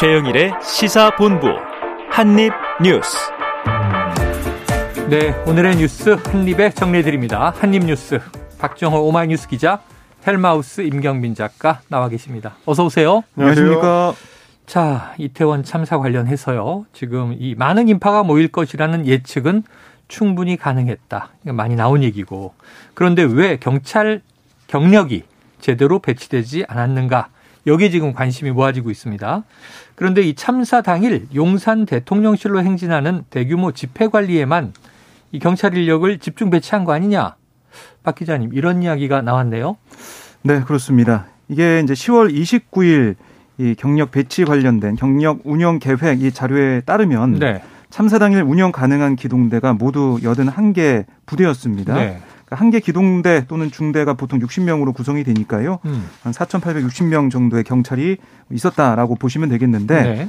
최영일의 시사본부 한입뉴스. 네, 오늘의 뉴스 한입에 정리해드립니다. 한입뉴스 박정호 오마이뉴스 기자, 헬마우스 임경민 작가 나와 계십니다. 어서 오세요. 안녕하십니까. 자, 이태원 참사 관련해서요. 지금 이 많은 인파가 모일 것이라는 예측은 충분히 가능했다. 많이 나온 얘기고. 그런데 왜 경찰 경력이 제대로 배치되지 않았는가? 여기에 지금 관심이 모아지고 있습니다. 그런데 이 참사 당일 용산 대통령실로 행진하는 대규모 집회 관리에만 이 경찰 인력을 집중 배치한 거 아니냐? 박 기자님, 이런 이야기가 나왔네요. 네, 그렇습니다. 이게 이제 10월 29일 이 경력 배치 관련된 경력 운영 계획 이 자료에 따르면 네. 참사 당일 운영 가능한 기동대가 모두 81개 부대였습니다. 네. 그러니까 한개 기동대 또는 중대가 보통 60명으로 구성이 되니까요. 음. 한 4,860명 정도의 경찰이 있었다라고 보시면 되겠는데 네.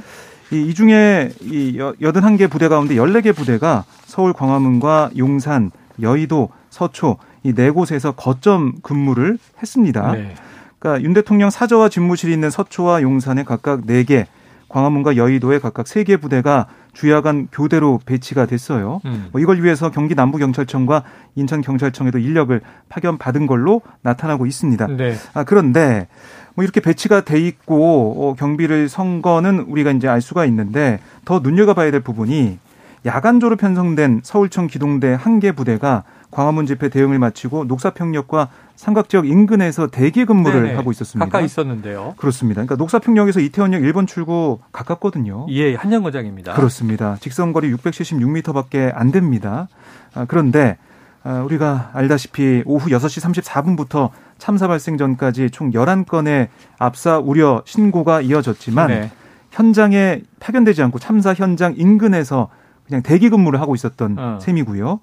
이, 이 중에 이 81개 부대 가운데 14개 부대가 서울 광화문과 용산, 여의도, 서초 이 네 곳에서 거점 근무를 했습니다. 네. 그러니까 윤 대통령 사저와 집무실이 있는 서초와 용산에 각각 4개, 광화문과 여의도에 각각 3개 부대가 주야간 교대로 배치가 됐어요. 음. 뭐 이걸 위해서 경기 남부경찰청과 인천경찰청에도 인력을 파견받은 걸로 나타나고 있습니다. 네. 아, 그런데 뭐 이렇게 배치가 돼 있고 어, 경비를 선 거는 우리가 이제 알 수가 있는데 더 눈여겨봐야 될 부분이 야간조로 편성된 서울청 기동대 한 개 부대가 광화문 집회 대응을 마치고 녹사평역과 삼각 지역 인근에서 대기 근무를 네네. 하고 있었습니다. 가까이 있었는데요. 그렇습니다. 그러니까 녹사평역에서 이태원역 1번 출구 가깝거든요. 예, 한정거장입니다. 그렇습니다. 직선거리 676m밖에 안 됩니다. 아, 그런데 아, 우리가 알다시피 오후 6시 34분부터 참사 발생 전까지 총 11건의 압사 우려 신고가 이어졌지만 네. 현장에 파견되지 않고 참사 현장 인근에서 그냥 대기 근무를 하고 있었던 어. 셈이고요.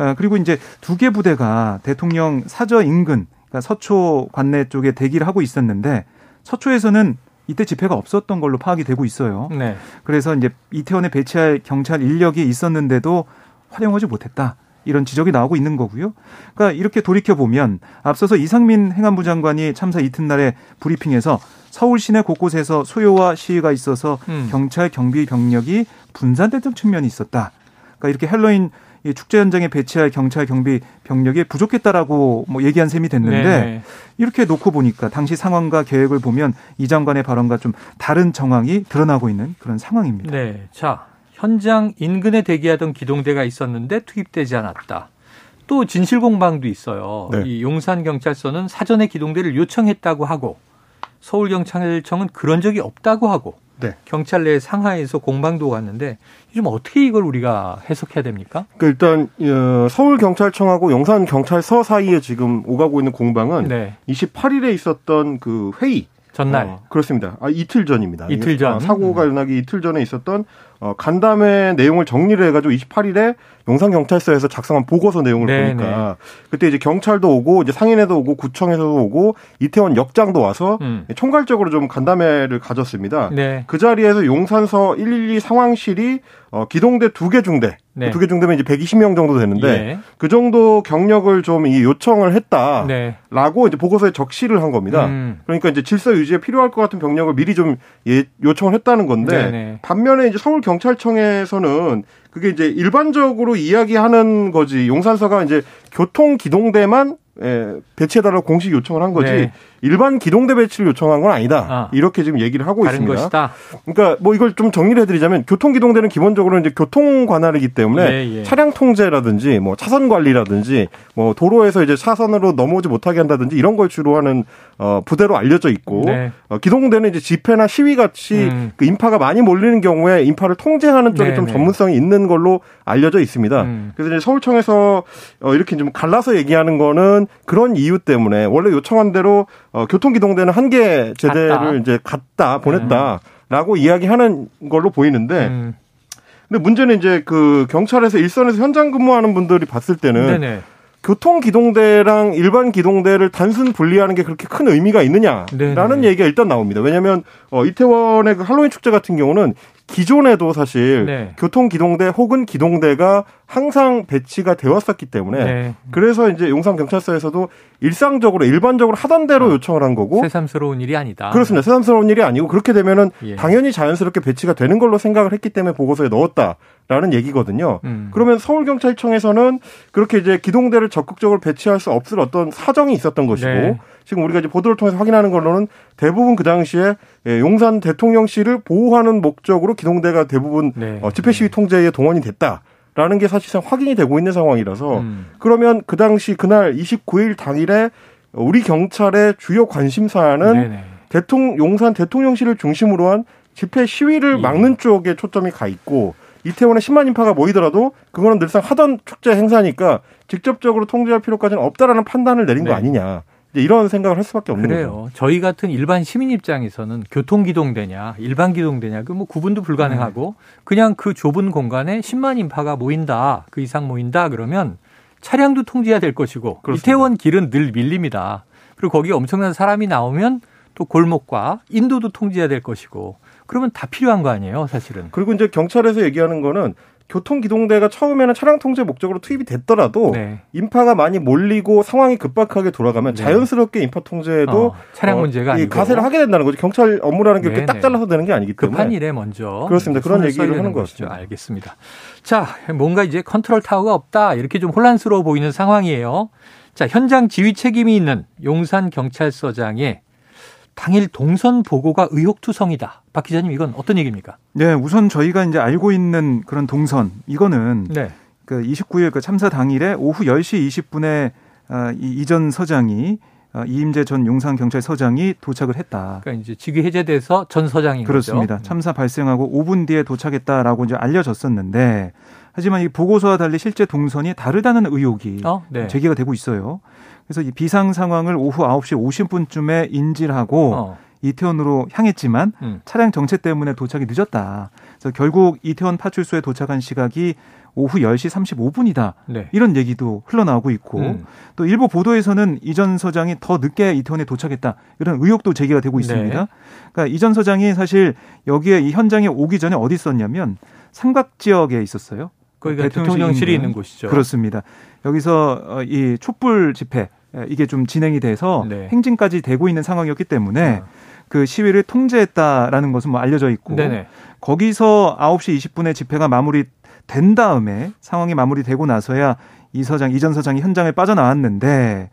아, 그리고 이제 두 개 부대가 대통령 사저 인근, 그러니까 서초 관내 쪽에 대기를 하고 있었는데 서초에서는 이때 집회가 없었던 걸로 파악이 되고 있어요. 네. 그래서 이제 이태원에 배치할 경찰 인력이 있었는데도 활용하지 못했다. 이런 지적이 나오고 있는 거고요. 그러니까 이렇게 돌이켜 보면 앞서서 이상민 행안부 장관이 참사 이튿날에 브리핑에서 서울 시내 곳곳에서 소요와 시위가 있어서 음. 경찰 경비 병력이 분산됐던 측면이 있었다. 그러니까 이렇게 헬로윈 이 축제 현장에 배치할 경찰 경비 병력이 부족했다라고 뭐 얘기한 셈이 됐는데 네네. 이렇게 놓고 보니까 당시 상황과 계획을 보면 이 장관의 발언과 좀 다른 정황이 드러나고 있는 그런 상황입니다. 네. 자, 현장 인근에 대기하던 기동대가 있었는데 투입되지 않았다. 또 진실 공방도 있어요. 네. 이 용산 경찰서는 사전에 기동대를 요청했다고 하고 서울 경찰청은 그런 적이 없다고 하고 네. 경찰 내 상하에서 공방도 갔는데 좀 어떻게 이걸 우리가 해석해야 됩니까? 그러니까 일단 어, 서울 경찰청하고 용산 경찰서 사이에 지금 오가고 있는 공방은 네. 28일에 있었던 그 회의 전날 어, 그렇습니다. 아 이틀 전입니다. 이틀 전 아, 사고가 일어나기 이틀 전에 있었던 어, 간담회 내용을 정리를 해가지고 28일에 용산경찰서에서 작성한 보고서 내용을 네네. 보니까 네. 그때 이제 경찰도 오고 이제 상인에도 오고 구청에서도 오고 이태원 역장도 와서 음. 총괄적으로 좀 간담회를 가졌습니다. 네. 그 자리에서 용산서 112 상황실이 어, 기동대 두 개 중대 네. 두개 중대면 이제 120명 정도 되는데 예. 그 정도 경력을 좀 이 요청을 했다라고 네. 이제 보고서에 적시를 한 겁니다. 음. 그러니까 이제 질서 유지에 필요할 것 같은 병력을 미리 좀 예, 요청을 했다는 건데 네네. 네. 반면에 이제 서울 경 찰청에서는 그게 이제 일반적으로 이야기하는 거지 용산서가 이제 교통 기동대만 예, 배치해달라고 공식 요청을 한 거지 네. 일반 기동대 배치를 요청한 건 아니다. 아. 이렇게 지금 얘기를 하고 있습니다. 것이다. 그러니까 뭐 이걸 좀 정리를 해드리자면 교통 기동대는 기본적으로 이제 교통 관할이기 때문에 네, 예. 차량 통제라든지 뭐 차선 관리라든지 뭐 도로에서 이제 차선으로 넘어오지 못하게 한다든지 이런 걸 주로 하는 어 부대로 알려져 있고 네. 어, 기동대는 이제 집회나 시위 같이 음. 그 인파가 많이 몰리는 경우에 인파를 통제하는 쪽에 네, 좀 네. 전문성이 있는 걸로 알려져 있습니다. 음. 그래서 이제 서울청에서 어 이렇게 좀 갈라서 얘기하는 거는 그런 이유 때문에 원래 요청한 대로 어, 교통기동대는 한 개 제대를 갔다. 이제 갔다 보냈다라고 음. 이야기하는 걸로 보이는데. 음. 근데 문제는 이제 그 경찰에서 일선에서 현장 근무하는 분들이 봤을 때는 네네. 교통 기동대랑 일반 기동대를 단순 분리하는 게 그렇게 큰 의미가 있느냐라는 네네. 얘기가 일단 나옵니다. 왜냐하면 어, 이태원의 그 할로윈 축제 같은 경우는 기존에도 사실 네. 교통 기동대 혹은 기동대가 항상 배치가 되었었기 때문에 네. 그래서 이제 용산 경찰서에서도 일상적으로 일반적으로 하던 대로 어. 요청을 한 거고 새삼스러운 일이 아니다. 그렇습니다. 새삼스러운 일이 아니고 그렇게 되면은 예. 당연히 자연스럽게 배치가 되는 걸로 생각을 했기 때문에 보고서에 넣었다라는 얘기거든요. 음. 그러면 서울 경찰청에서는 그렇게 이제 기동대를 적극적으로 배치할 수 없을 어떤 사정이 있었던 것이고 네. 지금 우리가 이제 보도를 통해서 확인하는 걸로는 대부분 그 당시에 예, 용산 대통령실을 보호하는 목적으로 기동대가 대부분 네. 어, 집회 시위 통제에 동원이 됐다. 라는 게 사실상 확인이 되고 있는 상황이라서 음. 그러면 그 당시 그날 29일 당일에 우리 경찰의 주요 관심 사안은 대통령 용산 대통령실을 중심으로 한 집회 시위를 예. 막는 쪽에 초점이 가 있고 이태원에 10만 인파가 모이더라도 그거는 늘상 하던 축제 행사니까 직접적으로 통제할 필요까지는 없다라는 판단을 내린 네. 거 아니냐. 이런 생각을 할 수밖에 없는 그래요. 거죠. 저희 같은 일반 시민 입장에서는 교통 기동되냐, 일반 기동되냐, 그 뭐 구분도 불가능하고 네. 그냥 그 좁은 공간에 10만 인파가 모인다, 그 이상 모인다 그러면 차량도 통제해야 될 것이고 그렇습니다. 이태원 길은 늘 밀립니다. 그리고 거기에 엄청난 사람이 나오면 또 골목과 인도도 통제해야 될 것이고 그러면 다 필요한 거 아니에요, 사실은. 그리고 이제 경찰에서 얘기하는 거는 교통기동대가 처음에는 차량 통제 목적으로 투입이 됐더라도 네. 인파가 많이 몰리고 상황이 급박하게 돌아가면 네. 자연스럽게 인파 통제도 어, 차량 어, 문제가 아니고 가세를 하게 된다는 거죠. 경찰 업무라는 게 이렇게 딱 잘라서 되는 게 아니기 때문에 급한 일에 먼저 그렇습니다. 그런 얘기를 하는 것이죠. 알겠습니다. 자, 뭔가 이제 컨트롤 타워가 없다 이렇게 좀 혼란스러워 보이는 상황이에요. 자, 현장 지휘 책임이 있는 용산 경찰서장의 당일 동선 보고가 의혹투성이다. 박 기자님 이건 어떤 얘기입니까? 네, 우선 저희가 이제 알고 있는 그런 동선 이거는 네. 그 29일 그 참사 당일에 오후 10시 20분에 아, 이 이전 서장이 아, 이임재 전 용산 경찰서장이 도착을 했다. 그러니까 이제 직위 해제돼서 전 서장인 그렇습니다. 거죠. 참사 발생하고 5분 뒤에 도착했다라고 이제 알려졌었는데 하지만 이 보고서와 달리 실제 동선이 다르다는 의혹이 어? 네. 제기가 되고 있어요. 그래서 이 비상 상황을 오후 9시 50분쯤에 인지를 하고 어. 이태원으로 향했지만 음. 차량 정체 때문에 도착이 늦었다. 그래서 결국 이태원 파출소에 도착한 시각이 오후 10시 35분이다. 네. 이런 얘기도 흘러나오고 있고 음. 또 일부 보도에서는 이전 서장이 더 늦게 이태원에 도착했다. 이런 의혹도 제기가 되고 있습니다. 네. 그러니까 이전 서장이 사실 여기에 이 현장에 오기 전에 어디 있었냐면 삼각 지역에 있었어요. 거기가 대통령실이 있는 곳이죠. 그렇습니다. 여기서 어, 이 촛불 집회 이게 좀 진행이 돼서 네. 행진까지 되고 있는 상황이었기 때문에 어. 그 시위를 통제했다라는 것은 뭐 알려져 있고 네네. 거기서 9시 20분에 집회가 마무리 된 다음에 상황이 마무리되고 나서야 이 서장 이전 서장이 현장에 빠져나왔는데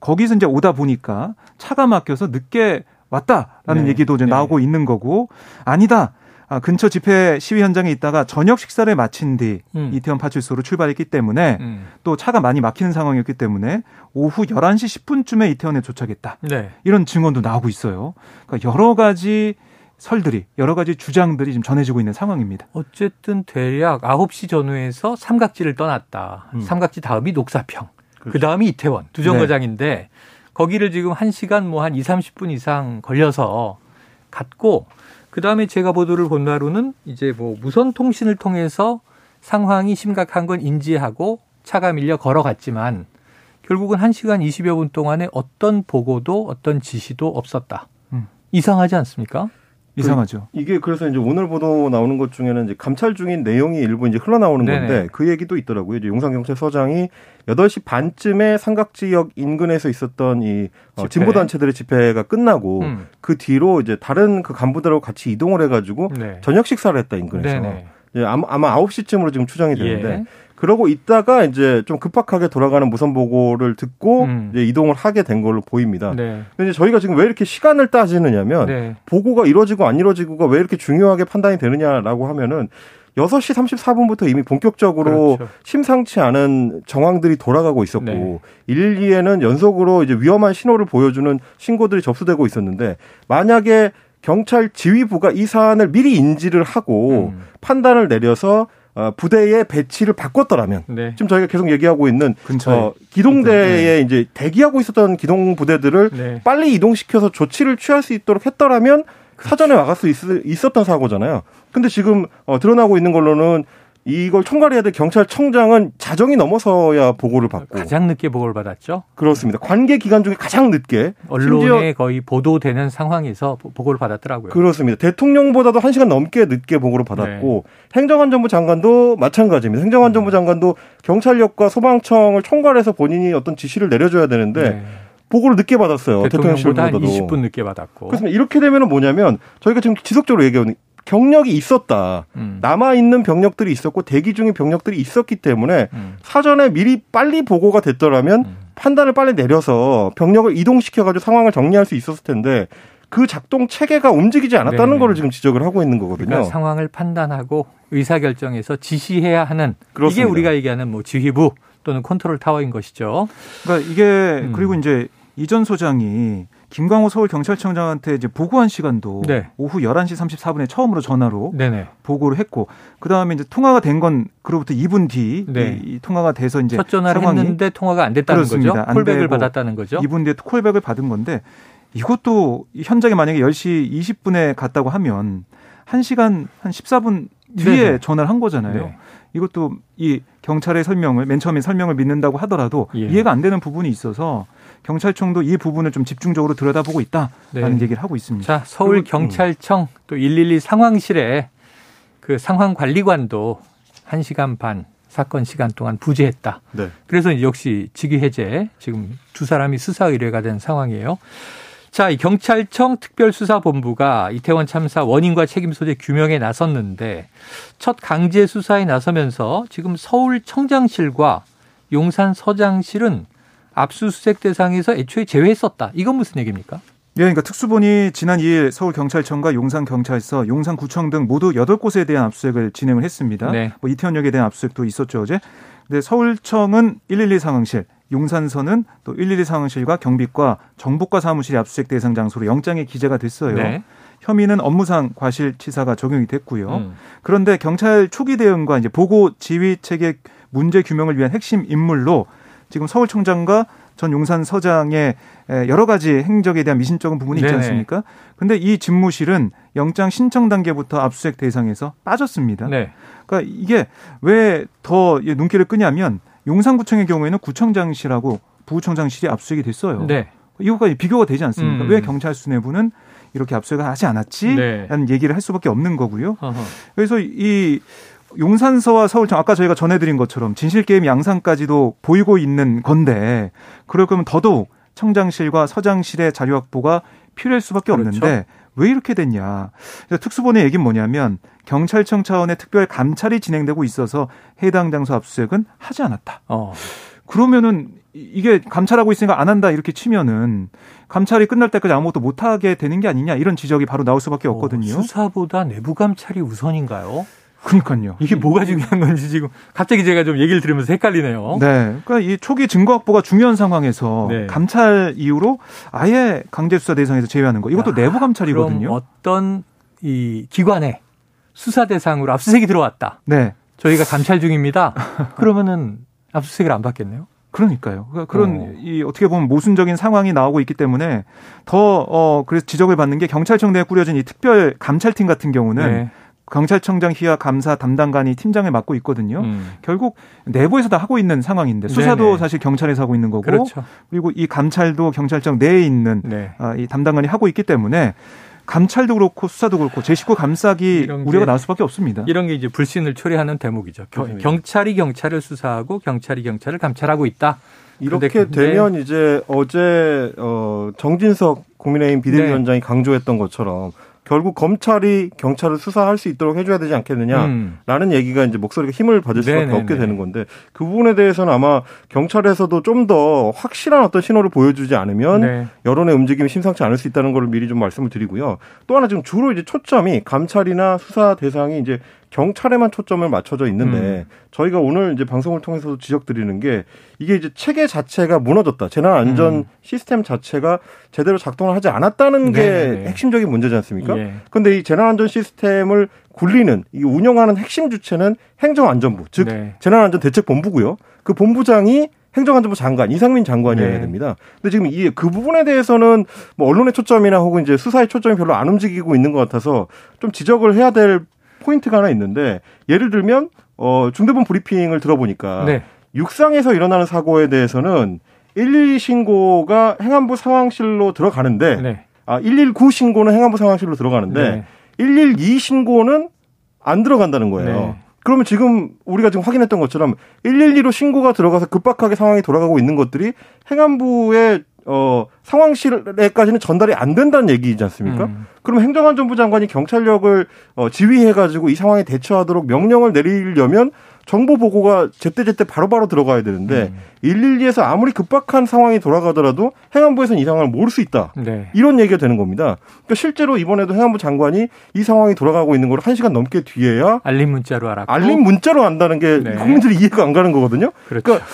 거기서 이제 오다 보니까 차가 막혀서 늦게 왔다라는 네. 얘기도 이제 네. 나오고 있는 거고 아니다. 아, 근처 집회 시위 현장에 있다가 저녁 식사를 마친 뒤 음. 이태원 파출소로 출발했기 때문에 음. 또 차가 많이 막히는 상황이었기 때문에 오후 11시 10분쯤에 이태원에 도착했다. 네. 이런 증언도 나오고 있어요. 그러니까 여러 가지 설들이 여러 가지 주장들이 지금 전해지고 있는 상황입니다. 어쨌든 대략 9시 전후에서 삼각지를 떠났다. 음. 삼각지 다음이 녹사평. 그렇죠. 그 다음이 이태원 두 정거장인데 네. 거기를 지금 1시간 뭐 한 2, 30분 이상 걸려서 갔고 그 다음에 제가 보도를 본 바로는 이제 뭐 무선 통신을 통해서 상황이 심각한 건 인지하고 차가 밀려 걸어갔지만 결국은 1시간 20여 분 동안에 어떤 보고도 어떤 지시도 없었다. 음. 이상하지 않습니까? 이상하죠. 그, 이게 그래서 이제 오늘 보도 나오는 것 중에는 이제 감찰 중인 내용이 일부 이제 흘러나오는 네네. 건데 그 얘기도 있더라고요. 이제 용산경찰서장이 8시 반쯤에 삼각지역 인근에서 있었던 이 어, 진보 단체들의 집회가 끝나고 음. 그 뒤로 이제 다른 그 간부들하고 같이 이동을 해가지고 네. 저녁 식사를 했다 인근에서. 네네. 예, 아마, 아마 9시쯤으로 지금 추정이 되는데 예. 그러고 있다가 이제 좀 급박하게 돌아가는 무선 보고를 듣고 음. 이제 이동을 하게 된 걸로 보입니다. 네. 근데 저희가 지금 왜 이렇게 시간을 따지느냐면 네. 보고가 이루어지고 안 이루어지고가 왜 이렇게 중요하게 판단이 되느냐라고 하면은 6시 34분부터 이미 본격적으로 그렇죠. 심상치 않은 정황들이 돌아가고 있었고 네. 112에는 연속으로 이제 위험한 신호를 보여주는 신고들이 접수되고 있었는데 만약에 경찰 지휘부가 이 사안을 미리 인지를 하고 음. 판단을 내려서 어, 부대의 배치를 바꿨더라면 네. 지금 저희가 계속 얘기하고 있는 근처에. 어, 기동대에 네. 이제 대기하고 있었던 기동 부대들을 네. 빨리 이동시켜서 조치를 취할 수 있도록 했더라면 그렇죠. 사전에 막을 수 있, 었던 사고잖아요. 근데 지금 어, 드러나고 있는 걸로는 이걸 총괄해야 될 경찰청장은 자정이 넘어서야 보고를 받고 가장 늦게 보고를 받았죠. 그렇습니다. 관계 기간 중에 가장 늦게 언론에 거의 보도되는 상황에서 보고를 받았더라고요. 그렇습니다. 대통령보다도 1시간 넘게 늦게 보고를 받았고 네. 행정안전부 장관도 마찬가지입니다. 행정안전부 장관도 경찰력과 소방청을 총괄해서 본인이 어떤 지시를 내려줘야 되는데 네. 보고를 늦게 받았어요. 대통령보다 대통령 20분 늦게 받았고. 그렇습니다. 이렇게 되면 은 뭐냐면 저희가 지금 지속적으로 얘기하는 경력이 있었다. 음. 남아 있는 병력들이 있었고 대기 중인 병력들이 있었기 때문에 음. 사전에 미리 빨리 보고가 됐더라면 음. 판단을 빨리 내려서 병력을 이동시켜 가지고 상황을 정리할 수 있었을 텐데 그 작동 체계가 움직이지 않았다는 거를 지금 지적을 하고 있는 거거든요. 그러니까 상황을 판단하고 의사 결정해서 지시해야 하는 그렇습니다. 이게 우리가 얘기하는 뭐 지휘부 또는 컨트롤 타워인 것이죠. 그러니까 이게 음. 그리고 이제 이전 소장이 김광호 서울 경찰청장한테 이제 보고한 시간도 네. 오후 11시 34분에 처음으로 전화로 네네. 보고를 했고 그다음에 이제 통화가 된 건 그로부터 2분 뒤 네. 이, 통화가 돼서 이제 첫 전화를 했는데 통화가 안 됐다는 그렇습니다. 거죠. callback을 받았다는 거죠. 2분 뒤에 callback을 받은 건데 이것도 현장에 만약에 10시 20분에 갔다고 하면 1시간 한 14분 뒤에 네네. 전화를 한 거잖아요. 네. 이것도 이 경찰의 설명을 맨 처음에 설명을 믿는다고 하더라도 예. 이해가 안 되는 부분이 있어서 경찰청도 이 부분을 좀 집중적으로 들여다보고 있다라는 네. 얘기를 하고 있습니다. 자, 서울 음. 경찰청 또 112 상황실에 그 상황 관리관도 1시간 반 사건 시간 동안 부재했다. 네. 그래서 역시 직위 해제 지금 두 사람이 수사 의뢰가 된 상황이에요. 자, 이 경찰청 특별수사본부가 이태원 참사 원인과 책임 소재 규명에 나섰는데 첫 강제 수사에 나서면서 지금 서울 청장실과 용산 서장실은 압수수색 대상에서 애초에 제외했었다. 이건 무슨 얘기입니까? 예, 그러니까 특수본이 지난 2일 서울경찰청과 용산경찰서, 용산구청 등 모두 8곳에 대한 압수수색을 진행을 했습니다. 네. 뭐 이태원역에 대한 압수수색도 있었죠, 어제. 근데 서울청은 112 상황실, 용산서는 또 112 상황실과 경비과 정보과 사무실이 압수수색 대상 장소로 영장에 기재가 됐어요. 네. 혐의는 업무상 과실치사가 적용이 됐고요. 음. 그런데 경찰 초기 대응과 이제 보고 지휘 체계 문제 규명을 위한 핵심 인물로 지금 서울청장과 전 용산 서장의 여러 가지 행적에 대한 미심쩍은 부분이 있지 않습니까? 근데 이 집무실은 영장 신청 단계부터 압수수색 대상에서 빠졌습니다. 네. 그러니까 이게 왜 더 눈길을 끄냐면 용산구청의 경우에는 구청장실하고 부구청장실이 압수수색이 됐어요. 네. 이거가 비교가 되지 않습니까? 음. 왜 경찰 수뇌부는 이렇게 압수수색을 하지 않았지? 네. 라는 얘기를 할 수밖에 없는 거고요. 어허. 그래서 이 용산서와 서울청 아까 저희가 전해드린 것처럼 진실게임 양상까지도 보이고 있는 건데 그럴 거면 더더욱 청장실과 서장실의 자료 확보가 필요할 수밖에 그렇죠. 없는데 왜 이렇게 됐냐. 특수본의 얘기는 뭐냐면 경찰청 차원의 특별 감찰이 진행되고 있어서 해당 장소 압수수색은 하지 않았다. 어. 그러면은 이게 감찰하고 있으니까 안 한다 이렇게 치면은 감찰이 끝날 때까지 아무것도 못 하게 되는 게 아니냐 이런 지적이 바로 나올 수밖에 어, 없거든요. 어, 수사보다 내부 감찰이 우선인가요? 그러니까요. 이게 뭐가 중요한 건지 지금 갑자기 제가 좀 얘기를 들으면서 헷갈리네요. 네. 그러니까 이 초기 증거 확보가 중요한 상황에서 네. 감찰 이후로 아예 강제 수사 대상에서 제외하는 거. 이것도 야, 내부 감찰이거든요. 어떤 이 기관에 수사 대상으로 압수수색이 들어왔다. 네. 저희가 감찰 중입니다. 그러면은 압수수색을 안 받겠네요. 그러니까요. 그러니까 그런 어. 이 어떻게 보면 모순적인 상황이 나오고 있기 때문에 더 어 그래서 지적을 받는 게 경찰청 내에 꾸려진 이 특별 감찰팀 같은 경우는 네. 경찰청장 희와 감사 담당관이 팀장을 맡고 있거든요. 음. 결국 내부에서 다 하고 있는 상황인데 수사도 네네. 사실 경찰에서 하고 있는 거고 그렇죠. 그리고 이 감찰도 경찰청 내에 있는 네. 아, 이 담당관이 하고 있기 때문에 감찰도 그렇고 수사도 그렇고 제 식구 감싸기 우려가 나올 수밖에 없습니다. 이런 게 이제 불신을 초래하는 대목이죠. 경, 경찰이 경찰을 수사하고 경찰이 경찰을 감찰하고 있다. 이렇게 되면 이제 어제 어 정진석 국민의힘 비대위원장이 네. 강조했던 것처럼 결국 검찰이 경찰을 수사할 수 있도록 해줘야 되지 않겠느냐라는 음. 얘기가 이제 목소리가 힘을 받을 수밖에 네네네. 없게 되는 건데 그 부분에 대해서는 아마 경찰에서도 좀 더 확실한 어떤 신호를 보여주지 않으면 네. 여론의 움직임이 심상치 않을 수 있다는 걸 미리 좀 말씀을 드리고요. 또 하나 지금 주로 이제 초점이 감찰이나 수사 대상이 이제 경찰에만 초점을 맞춰져 있는데 음. 저희가 오늘 이제 방송을 통해서도 지적드리는 게 이게 이제 체계 자체가 무너졌다. 재난 안전 음. 시스템 자체가 제대로 작동을 하지 않았다는 네네네. 게 핵심적인 문제지 않습니까? 예. 그런데 이 재난 안전 시스템을 굴리는 이 운영하는 핵심 주체는 행정안전부, 즉 네. 재난안전대책본부고요. 그 본부장이 행정안전부 장관 이상민 장관이어야 네. 됩니다. 근데 지금 이 그 부분에 대해서는 뭐 언론의 초점이나 혹은 이제 수사의 초점이 별로 안 움직이고 있는 것 같아서 좀 지적을 해야 될 포인트가 하나 있는데 예를 들면 어, 중대본 브리핑을 들어보니까 네. 육상에서 일어나는 사고에 대해서는 112 신고가 행안부 상황실로 들어가는데 네. 아, 119 신고는 행안부 상황실로 들어가는데 네. 112 신고는 안 들어간다는 거예요. 네. 그러면 지금 우리가 지금 확인했던 것처럼 112로 신고가 들어가서 급박하게 상황이 돌아가고 있는 것들이 행안부의 어, 상황실에까지는 전달이 안 된다는 얘기이지 않습니까? 음. 그럼 행정안전부 장관이 경찰력을 어, 지휘해가지고 이 상황에 대처하도록 명령을 내리려면 정보 보고가 제때제때 바로바로 들어가야 되는데 음. 112에서 아무리 급박한 상황이 돌아가더라도 행안부에서는 이 상황을 모를 수 있다. 네. 이런 얘기가 되는 겁니다. 그러니까 실제로 이번에도 행안부 장관이 이 상황이 돌아가고 있는 걸 1시간 넘게 뒤에야 알림 문자로 알았고 알림 문자로 안다는 게 네. 국민들이 이해가 안 가는 거거든요. 그렇죠. 그러니까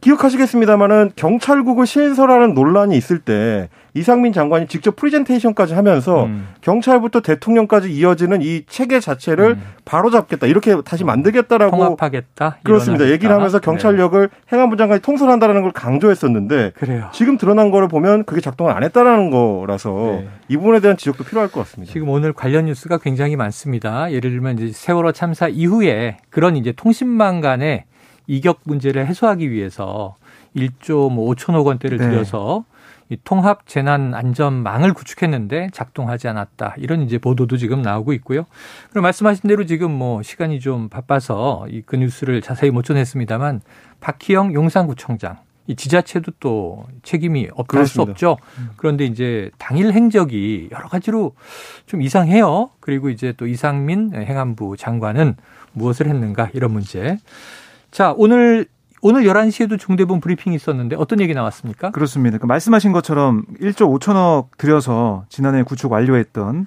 기억하시겠습니다마는 경찰국을 신설하는 논란이 있을 때 이상민 장관이 직접 프리젠테이션까지 하면서 음. 경찰부터 대통령까지 이어지는 이 체계 자체를 음. 바로 잡겠다 이렇게 다시 만들겠다라고 통합하겠다 그렇습니다 일어나겠다. 얘기를 하면서 경찰력을 네. 행안부 장관이 통솔한다라는 걸 강조했었는데 그래요. 지금 드러난 거를 보면 그게 작동을 안 했다라는 거라서 네. 이 부분에 대한 지적도 필요할 것 같습니다. 지금 오늘 관련 뉴스가 굉장히 많습니다. 예를 들면 이제 세월호 참사 이후에 그런 이제 통신망 간의 이격 문제를 해소하기 위해서 1조 뭐 5천억 원대를 네. 들여서 이 통합 재난 안전망을 구축했는데 작동하지 않았다. 이런 이제 보도도 지금 나오고 있고요. 그리고 말씀하신 대로 지금 뭐 시간이 좀 바빠서 이 그 뉴스를 자세히 못 전했습니다만 박희영 용산구청장 이 지자체도 또 책임이 없다 할수 없죠. 그런데 이제 당일 행적이 여러 가지로 좀 이상해요. 그리고 이제 또 이상민 행안부 장관은 무엇을 했는가 이런 문제. 자, 오늘 오늘 11시에도 중대본 브리핑이 있었는데 어떤 얘기 나왔습니까? 그렇습니다. 그 말씀하신 것처럼 1조 5천억 들여서 지난해 구축 완료했던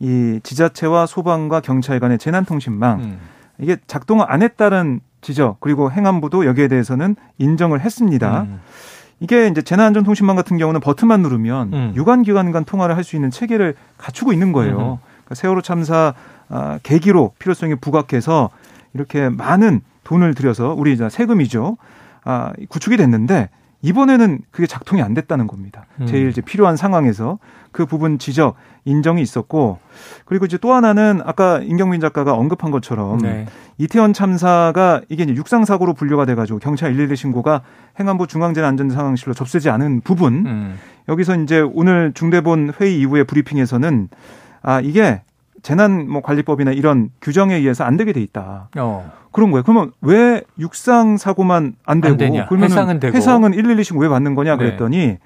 이 지자체와 소방과 경찰 간의 재난통신망 음. 이게 작동을 안 했다는 지적 그리고 행안부도 여기에 대해서는 인정을 했습니다. 음. 이게 이제 재난안전통신망 같은 경우는 버튼만 누르면 음. 유관기관 간 통화를 할 수 있는 체계를 갖추고 있는 거예요. 음. 그러니까 세월호 참사 아, 계기로 필요성이 부각해서 이렇게 많은 돈을 들여서 우리 이제 세금이죠. 아, 구축이 됐는데 이번에는 그게 작동이 안 됐다는 겁니다. 음. 제일 이제 필요한 상황에서 그 부분 지적 인정이 있었고 그리고 이제 또 하나는 아까 임경민 작가가 언급한 것처럼 네. 이태원 참사가 이게 이제 육상 사고로 분류가 돼 가지고 경찰 112 신고가 행안부 중앙재난안전상황실로 접수되지 않은 부분 음. 여기서 이제 오늘 중대본 회의 이후에 브리핑에서는 아 이게 재난 뭐 관리법이나 이런 규정에 의해서 안 되게 돼 있다. 어. 그런 거예요. 그러면 왜 육상 사고만 안 되고 안 그러면 해상은 되고 해상은 112씩 왜 받는 거냐 네. 그랬더니 네.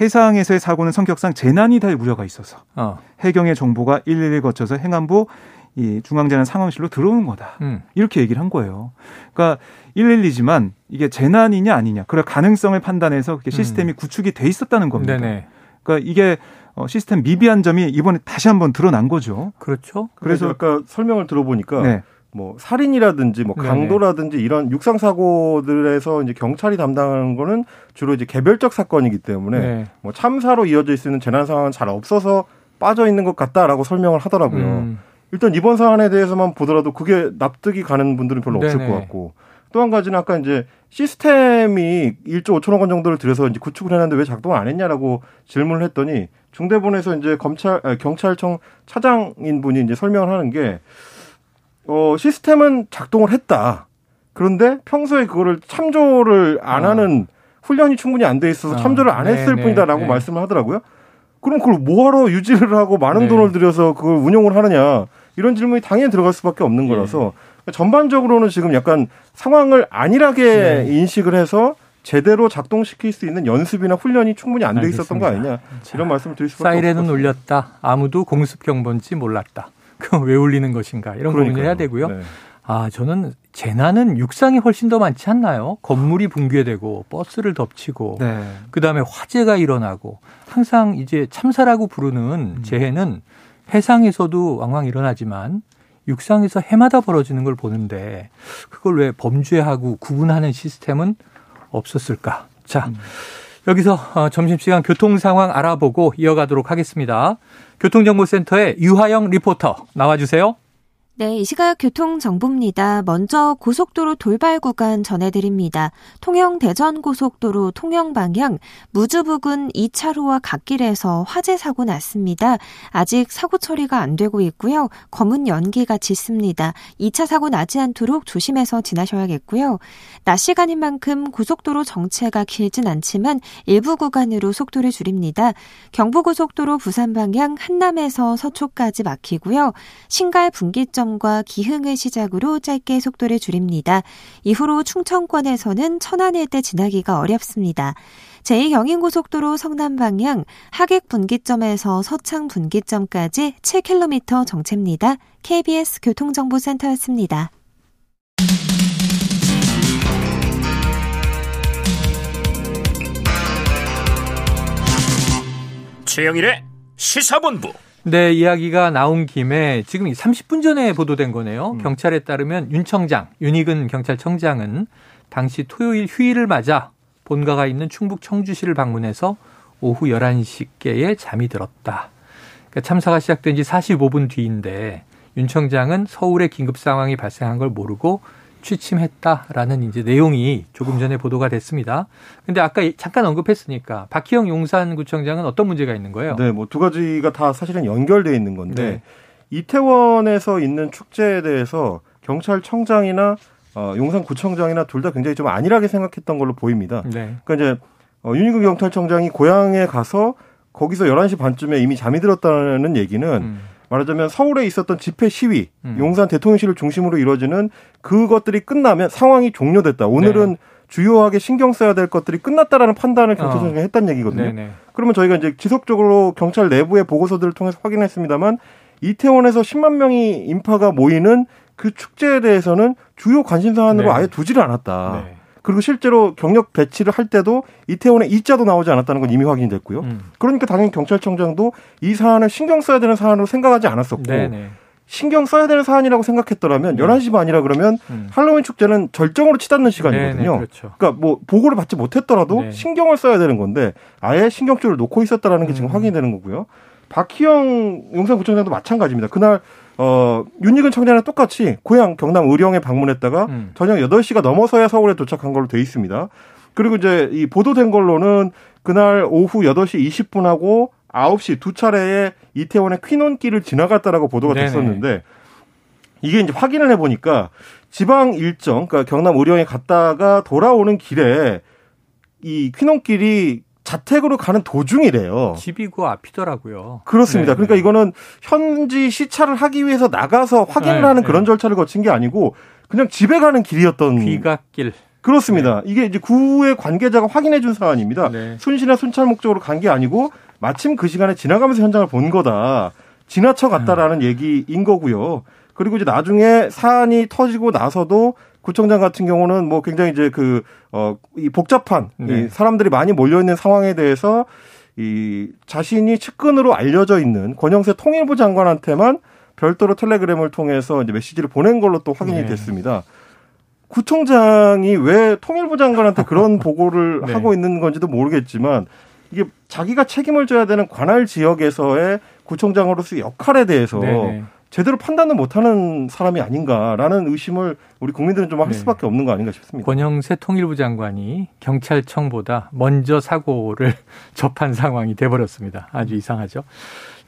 해상에서의 사고는 성격상 재난이 될 우려가 있어서 어. 해경의 정보가 111 거쳐서 행안부 이 중앙재난 상황실로 들어오는 거다. 음. 이렇게 얘기를 한 거예요. 그러니까 112지만 이게 재난이냐 아니냐. 그럴 가능성을 판단해서 그게 시스템이 음. 구축이 돼 있었다는 겁니다. 네네. 그러니까 이게 어, 시스템 미비한 점이 이번에 다시 한번 드러난 거죠. 그렇죠. 그래서 아까 설명을 들어보니까 네. 뭐 살인이라든지 뭐 강도라든지 네네. 이런 육상 사고들에서 이제 경찰이 담당하는 거는 주로 이제 개별적 사건이기 때문에 네. 뭐 참사로 이어질 수 있는 재난 상황은 잘 없어서 빠져 있는 것 같다라고 설명을 하더라고요. 음. 일단 이번 사안에 대해서만 보더라도 그게 납득이 가는 분들은 별로 네네. 없을 것 같고 또 한 가지는 아까 이제 시스템이 1조 5천억 원 정도를 들여서 이제 구축을 해놨는데 왜 작동 안 했냐라고 질문을 했더니 중대본에서 이제 검찰 아니, 경찰청 차장인 분이 이제 설명을 하는 게 어, 시스템은 작동을 했다. 그런데 평소에 그거를 참조를 안 어. 하는 훈련이 충분히 안 돼 있어서 어. 참조를 안 네, 했을 네, 뿐이다라고 네. 말씀을 하더라고요. 그럼 그걸 뭐하러 유지를 하고 많은 네. 돈을 들여서 그걸 운용을 하느냐 이런 질문이 당연히 들어갈 수밖에 없는 네. 거라서 전반적으로는 지금 약간 상황을 안일하게 네. 인식을 해서 제대로 작동시킬 수 있는 연습이나 훈련이 충분히 안 돼 있었던 거 아니냐 이런 말씀을 드릴 수밖에 없습니다. 사이렌은 울렸다. 아무도 공습 경보인지 몰랐다. 그럼 왜 울리는 것인가 이런 고민을 해야 되고요. 네. 아 저는 재난은 육상이 훨씬 더 많지 않나요? 건물이 붕괴되고 버스를 덮치고 네. 그다음에 화재가 일어나고 항상 이제 참사라고 부르는 음. 재해는 해상에서도 왕왕 일어나지만 육상에서 해마다 벌어지는 걸 보는데 그걸 왜 범죄하고 구분하는 시스템은 없었을까? 자, 음. 여기서 어, 점심시간 교통 상황 알아보고 이어가도록 하겠습니다. 교통정보센터의 유하영 리포터 나와주세요. 네, 이 시각 교통 정보입니다. 먼저 고속도로 돌발 구간 전해드립니다. 통영 대전 고속도로 통영 방향 무주 부근 2차로와 갓길에서 화재 사고 났습니다. 아직 사고 처리가 안 되고 있고요. 검은 연기가 짙습니다. 2차 사고 나지 않도록 조심해서 지나셔야겠고요. 낮 시간인 만큼 고속도로 정체가 길진 않지만 일부 구간으로 속도를 줄입니다. 경부고속도로 부산 방향 한남에서 서초까지 막히고요. 신갈 분기점 지점과 기흥을 시작으로 짧게 속도를 줄입니다. 이후로 충청권에서는 천안 일 대 지나기가 어렵습니다. 제2경인고속도로 성남 방향 하객 분기점에서 서창 분기점까지 7km 정체입니다. KBS 교통정보센터였습니다. 최영일의 시사본부 네, 이야기가 나온 김에 지금 30분 전에 보도된 거네요. 음. 경찰에 따르면 윤 청장, 윤희근 경찰청장은 당시 토요일 휴일을 맞아 본가가 있는 충북 청주시를 방문해서 오후 11시께에 잠이 들었다. 그러니까 참사가 시작된 지 45분 뒤인데 윤 청장은 서울에 긴급 상황이 발생한 걸 모르고 취침했다라는 이제 내용이 조금 전에 보도가 됐습니다. 근데 아까 잠깐 언급했으니까 박희영 용산구청장은 어떤 문제가 있는 거예요? 네, 뭐 두 가지가 다 사실은 연결돼 있는 건데 네. 이태원에서 있는 축제에 대해서 경찰청장이나 어, 용산구청장이나 둘 다 굉장히 좀 안일하게 생각했던 걸로 보입니다. 네. 그러니까 이제 어, 윤희근 경찰청장이 고향에 가서 거기서 11시 반쯤에 이미 잠이 들었다는 얘기는 음. 말하자면 서울에 있었던 집회 시위, 음. 용산 대통령실을 중심으로 이루어지는 그것들이 끝나면 상황이 종료됐다. 오늘은 네. 주요하게 신경 써야 될 것들이 끝났다라는 판단을 경찰청장이 어. 했다는 얘기거든요. 네네. 그러면 저희가 이제 지속적으로 경찰 내부의 보고서들을 통해서 확인했습니다만 이태원에서 10만 명이 인파가 모이는 그 축제에 대해서는 주요 관심 사안으로 네. 아예 두지를 않았다. 네. 그리고 실제로 경력 배치를 할 때도 이태원에 이자도 나오지 않았다는 건 이미 확인이 됐고요. 음. 그러니까 당연히 경찰청장도 이 사안을 신경 써야 되는 사안으로 생각하지 않았었고 네네. 신경 써야 되는 사안이라고 생각했더라면 네. 11시 반이라 그러면 음. 할로윈 축제는 절정으로 치닫는 시간이거든요. 네네, 그렇죠. 그러니까 뭐 보고를 받지 못했더라도 네. 신경을 써야 되는 건데 아예 신경줄을 놓고 있었다라는 게 지금 음. 확인이 되는 거고요. 박희영 용산구청장도 마찬가지입니다. 그날 어, 윤희근 청장이랑 똑같이 고향 경남 의령에 방문했다가 음. 저녁 8시가 넘어서야 서울에 도착한 걸로 돼 있습니다. 그리고 이제 이 보도된 걸로는 그날 오후 8시 20분하고 9시 두 차례에 이태원의 퀴논길을 지나갔다라고 보도가 네네. 됐었는데 이게 이제 확인을 해 보니까 지방 일정 그러니까 경남 의령에 갔다가 돌아오는 길에 이 퀴논길이 자택으로 가는 도중이래요. 집이 그 앞이더라고요. 그렇습니다. 네, 그러니까 네. 이거는 현지 시찰을 하기 위해서 나가서 확인을 네, 하는 네. 그런 절차를 거친 게 아니고 그냥 집에 가는 길이었던 귀갓길. 그렇습니다. 네. 이게 이제 구의 관계자가 확인해 준 사안입니다. 네. 순시나 순찰 목적으로 간 게 아니고 마침 그 시간에 지나가면서 현장을 본 거다. 지나쳐 갔다라는 음. 얘기인 거고요. 그리고 이제 나중에 사안이 터지고 나서도 구청장 같은 경우는 뭐 굉장히 이제 그, 어, 이 복잡한 네. 이 사람들이 많이 몰려있는 상황에 대해서 이 자신이 측근으로 알려져 있는 권영세 통일부 장관한테만 별도로 텔레그램을 통해서 이제 메시지를 보낸 걸로 또 확인이 네. 됐습니다. 구청장이 왜 통일부 장관한테 그런 보고를 네. 하고 있는 건지도 모르겠지만 이게 자기가 책임을 져야 되는 관할 지역에서의 구청장으로서의 역할에 대해서 네네. 네. 제대로 판단을 못하는 사람이 아닌가라는 의심을 우리 국민들은 좀할 네. 수밖에 없는 거 아닌가 싶습니다. 권영세 통일부 장관이 경찰청보다 먼저 사고를 접한 상황이 돼버렸습니다. 아주 이상하죠.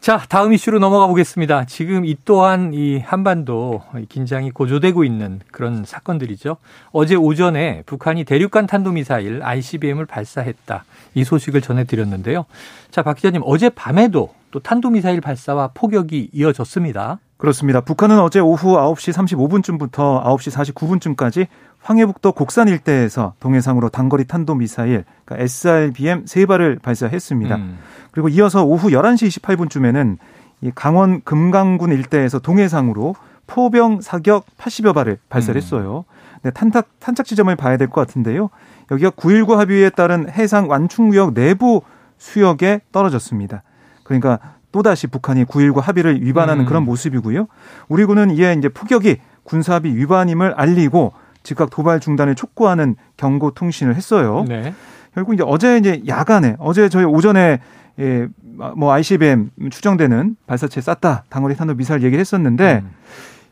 자, 다음 이슈로 넘어가 보겠습니다. 지금 이 또한 이 한반도 긴장이 고조되고 있는 그런 사건들이죠. 어제 오전에 북한이 대륙간 탄도미사일 ICBM을 발사했다. 이 소식을 전해드렸는데요. 자, 박 기자님, 어제 밤에도 또 탄도미사일 발사와 포격이 이어졌습니다. 그렇습니다. 북한은 어제 오후 9시 35분쯤부터 9시 49분쯤까지 황해북도 곡산 일대에서 동해상으로 단거리 탄도 미사일 그러니까 SRBM 세 발을 발사했습니다. 음. 그리고 이어서 오후 11시 28분쯤에는 이 강원 금강군 일대에서 동해상으로 포병 사격 80여 발을 발사했어요. 음. 네, 탄탁, 탄착 지점을 봐야 될 것 같은데요. 여기가 9.19 합의에 따른 해상 완충구역 내부 수역에 떨어졌습니다. 그러니까 또다시 북한이 9.19 합의를 위반하는 음. 그런 모습이고요. 우리 군은 이에 이제 포격이 군사합의 위반임을 알리고 즉각 도발 중단을 촉구하는 경고 통신을 했어요. 네. 결국 이제 어제 이제 야간에 어제 저희 오전에 예, 뭐 ICBM 추정되는 발사체 쐈다 당거리 탄도 미사일 얘기를 했었는데 음.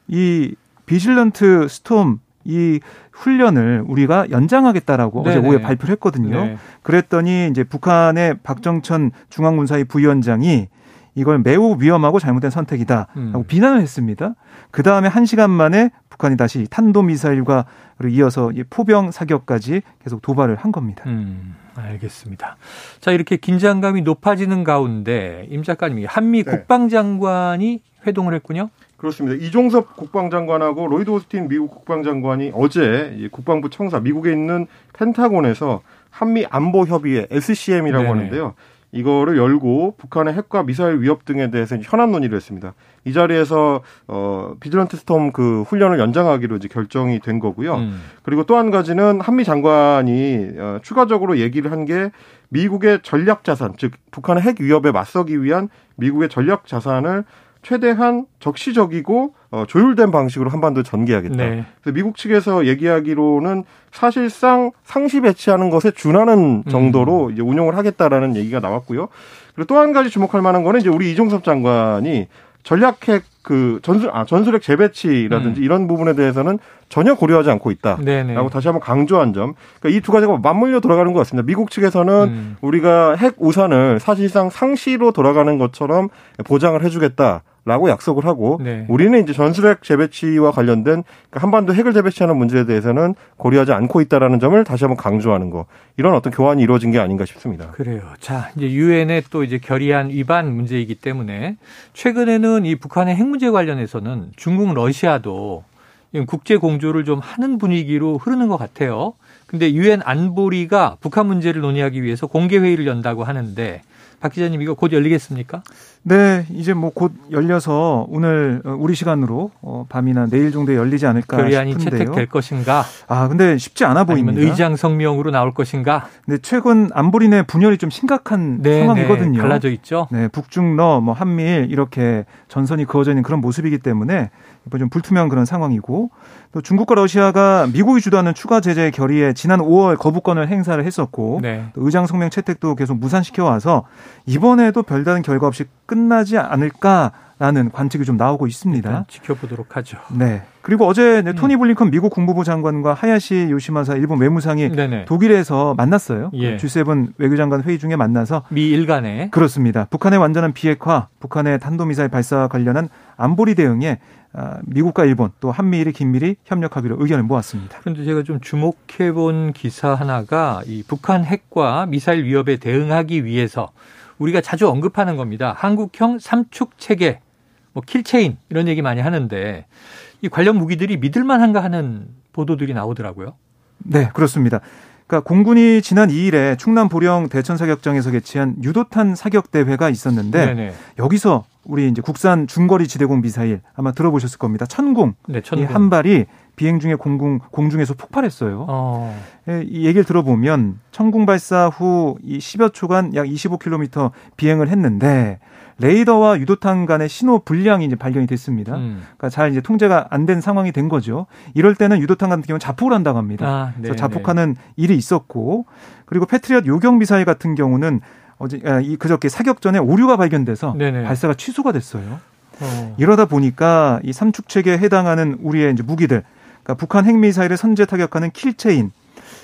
이 비질런트 스톰 이 훈련을 우리가 연장하겠다라고 네네. 어제 오후에 발표를 했거든요. 네. 그랬더니 이제 북한의 박정천 중앙군사위 부위원장이 이걸 매우 위험하고 잘못된 선택이다라고 음. 비난을 했습니다. 그 다음에 한 시간 만에 북한이 다시 탄도미사일과 이어서 포병 사격까지 계속 도발을 한 겁니다. 음, 알겠습니다. 자 이렇게 긴장감이 높아지는 가운데 임 작가님이 한미 네. 국방장관이 회동을 했군요. 그렇습니다. 이종섭 국방장관하고 로이드 오스틴 미국 국방장관이 어제 국방부 청사 미국에 있는 펜타곤에서 한미 안보 협의회 SCM이라고 네네. 하는데요. 이거를 열고 북한의 핵과 미사일 위협 등에 대해서 현안 논의를 했습니다. 이 자리에서 어 비질런트 스톰 그 훈련을 연장하기로 이제 결정이 된 거고요. 음. 그리고 또 한 가지는 한미 장관이 어, 추가적으로 얘기를 한 게 미국의 전략 자산, 즉 북한의 핵 위협에 맞서기 위한 미국의 전략 자산을 최대한 적시적이고 어, 조율된 방식으로 한반도 전개하겠다. 네. 그래서 미국 측에서 얘기하기로는 사실상 상시 배치하는 것에 준하는 정도로 음. 이제 운용을 하겠다라는 얘기가 나왔고요. 그리고 또 한 가지 주목할 만한 거는 이제 우리 이종섭 장관이 전략핵 그 전술 아 전술핵 재배치라든지 음. 이런 부분에 대해서는 전혀 고려하지 않고 있다라고 네네. 다시 한번 강조한 점. 그러니까 이 두 가지가 맞물려 돌아가는 것 같습니다. 미국 측에서는 음. 우리가 핵 우산을 사실상 상시로 돌아가는 것처럼 보장을 해주겠다. 라고 약속을 하고 네. 우리는 이제 전술핵 재배치와 관련된 그러니까 한반도 핵을 재배치하는 문제에 대해서는 고려하지 않고 있다라는 점을 다시 한번 강조하는 거 이런 어떤 교환이 이루어진 게 아닌가 싶습니다. 그래요. 자 이제 유엔의 또 이제 결의안 위반 문제이기 때문에 최근에는 이 북한의 핵 문제 관련해서는 중국, 러시아도 국제 공조를 좀 하는 분위기로 흐르는 것 같아요. 근데 유엔 안보리가 북한 문제를 논의하기 위해서 공개 회의를 연다고 하는데 박 기자님 이거 곧 열리겠습니까? 네, 이제 뭐 곧 열려서 오늘 어, 우리 시간으로 어, 밤이나 내일 정도에 열리지 않을까 결의안이 싶은데요. 채택될 것인가? 아, 근데 쉽지 않아 보입니다. 의장 성명으로 나올 것인가? 네, 최근 안보리 내 분열이 좀 심각한 네, 상황이거든요. 네, 갈라져 있죠. 네, 북중러 뭐 한미일 이렇게 전선이 그어져 있는 그런 모습이기 때문에 좀 불투명한 그런 상황이고 또 중국과 러시아가 미국이 주도하는 추가 제재 결의에 지난 5월 거부권을 행사를 했었고 네. 또 의장 성명 채택도 계속 무산시켜 와서 이번에도 별다른 결과 없이 끝나지 않을까 라는 관측이 좀 나오고 있습니다. 지켜보도록 하죠. 네. 그리고 어제 네, 토니 블링컨 미국 국무부 장관과 하야시 요시마사 일본 외무상이 네네. 독일에서 만났어요. 예. G7 외교장관 회의 중에 만나서 미일 간에 그렇습니다. 북한의 완전한 비핵화, 북한의 탄도미사일 발사와 관련한 안보리 대응에 아, 미국과 일본 또 한미일이 긴밀히 협력하기로 의견을 모았습니다. 그런데 제가 좀 주목해 본 기사 하나가 이 북한 핵과 미사일 위협에 대응하기 위해서 우리가 자주 언급하는 겁니다. 한국형 삼축 체계, 뭐 킬체인 이런 얘기 많이 하는데 이 관련 무기들이 믿을만한가 하는 보도들이 나오더라고요. 네, 그렇습니다. 그러니까 공군이 지난 2일에 충남 보령 대천 사격장에서 개최한 유도탄 사격 대회가 있었는데 네네. 여기서 우리 이제 국산 중거리 지대공 미사일 아마 들어보셨을 겁니다. 천궁. 네, 천궁. 이 한 발이 비행 중에 공궁 공중에서 폭발했어요. 어. 예, 이 얘기를 들어보면 천궁 발사 후 이 10여 초간 약 25km 비행을 했는데 레이더와 유도탄 간의 신호 불량이 이제 발견이 됐습니다. 음. 그러니까 잘 이제 통제가 안 된 상황이 된 거죠. 이럴 때는 유도탄 같은 경우는 자폭을 한다고 합니다. 아, 그래서 네, 자폭하는 네. 일이 있었고 그리고 패트리엇 요격 미사일 같은 경우는 어제 아, 이 그저께 사격 전에 오류가 발견돼서 네네. 발사가 취소가 됐어요. 어. 이러다 보니까 이 삼축 체계에 해당하는 우리의 이제 무기들, 그러니까 북한 핵미사일을 선제 타격하는 킬체인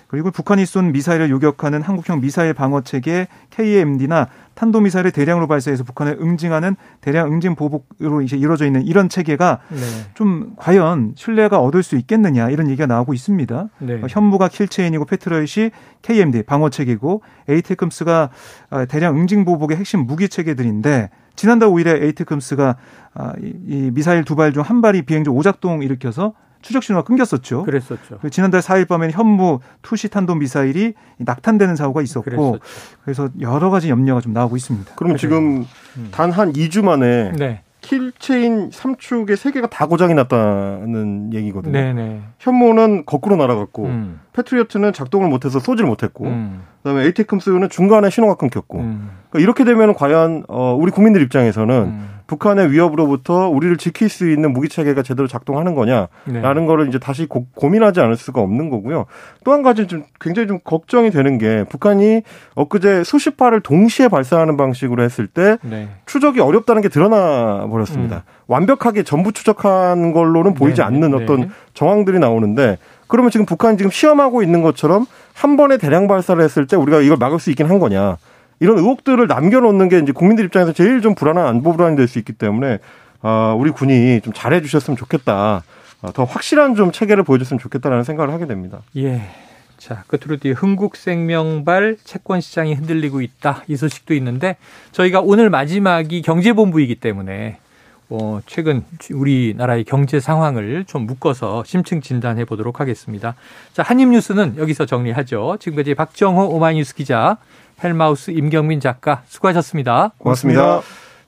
그리고 북한이 쏜 미사일을 요격하는 한국형 미사일 방어 체계 KMD나 탄도 미사일을 대량으로 발사해서 북한을 응징하는 대량 응징 보복으로 이제 이루어져 있는 이런 체계가 네. 좀 과연 신뢰가 얻을 수 있겠느냐 이런 얘기가 나오고 있습니다. 네. 어, 현무가 킬체인이고 패트리엇이 KMD 방어 체계고 에이태큼스가 아, 대량 응징 보복의 핵심 무기 체계들인데 지난달 5일에 에이태큼스가 아, 이 미사일 두 발 중 한 발이 비행 중 오작동 일으켜서 추적 신호가 끊겼었죠. 그랬었죠. 지난달 4일 밤에는 현무 2C 탄도 미사일이 낙탄되는 사고가 있었고 그랬었죠. 그래서 여러 가지 염려가 좀 나오고 있습니다. 그럼 지금 음. 단 한 2주 만에 네. 킬체인 3축의 3개가 다 고장이 났다는 얘기거든요. 네네. 현무는 거꾸로 날아갔고 음. 패트리어트는 작동을 못해서 쏘지를 못했고 음. 그다음에 에이태큼스는 중간에 신호가 끊겼고 음. 그러니까 이렇게 되면 과연 어, 우리 국민들 입장에서는 음. 북한의 위협으로부터 우리를 지킬 수 있는 무기 체계가 제대로 작동하는 거냐라는 네. 거를 이제 다시 고, 민하지 않을 수가 없는 거고요. 또 한 가지 좀 굉장히 좀 걱정이 되는 게 북한이 엊그제 수십 발을 동시에 발사하는 방식으로 했을 때 네. 추적이 어렵다는 게 드러나 버렸습니다. 음. 완벽하게 전부 추적한 걸로는 보이지 네. 않는 네. 어떤 정황들이 나오는데 그러면 지금 북한이 지금 시험하고 있는 것처럼 한 번에 대량 발사를 했을 때 우리가 이걸 막을 수 있긴 한 거냐. 이런 의혹들을 남겨놓는 게 이제 국민들 입장에서 제일 좀 불안한 안보 불안이 될 수 있기 때문에 아, 우리 군이 좀 잘해주셨으면 좋겠다. 아, 더 확실한 좀 체계를 보여줬으면 좋겠다라는 생각을 하게 됩니다. 예. 자, 끝으로 뒤에 흥국생명발 채권 시장이 흔들리고 있다. 이 소식도 있는데 저희가 오늘 마지막이 경제본부이기 때문에 어, 최근 우리나라의 경제 상황을 좀 묶어서 심층 진단해 보도록 하겠습니다. 자, 한입뉴스는 여기서 정리하죠. 지금까지 박정호 오마이뉴스 기자, 헬마우스 임경민 작가 수고하셨습니다. 고맙습니다. 고맙습니다.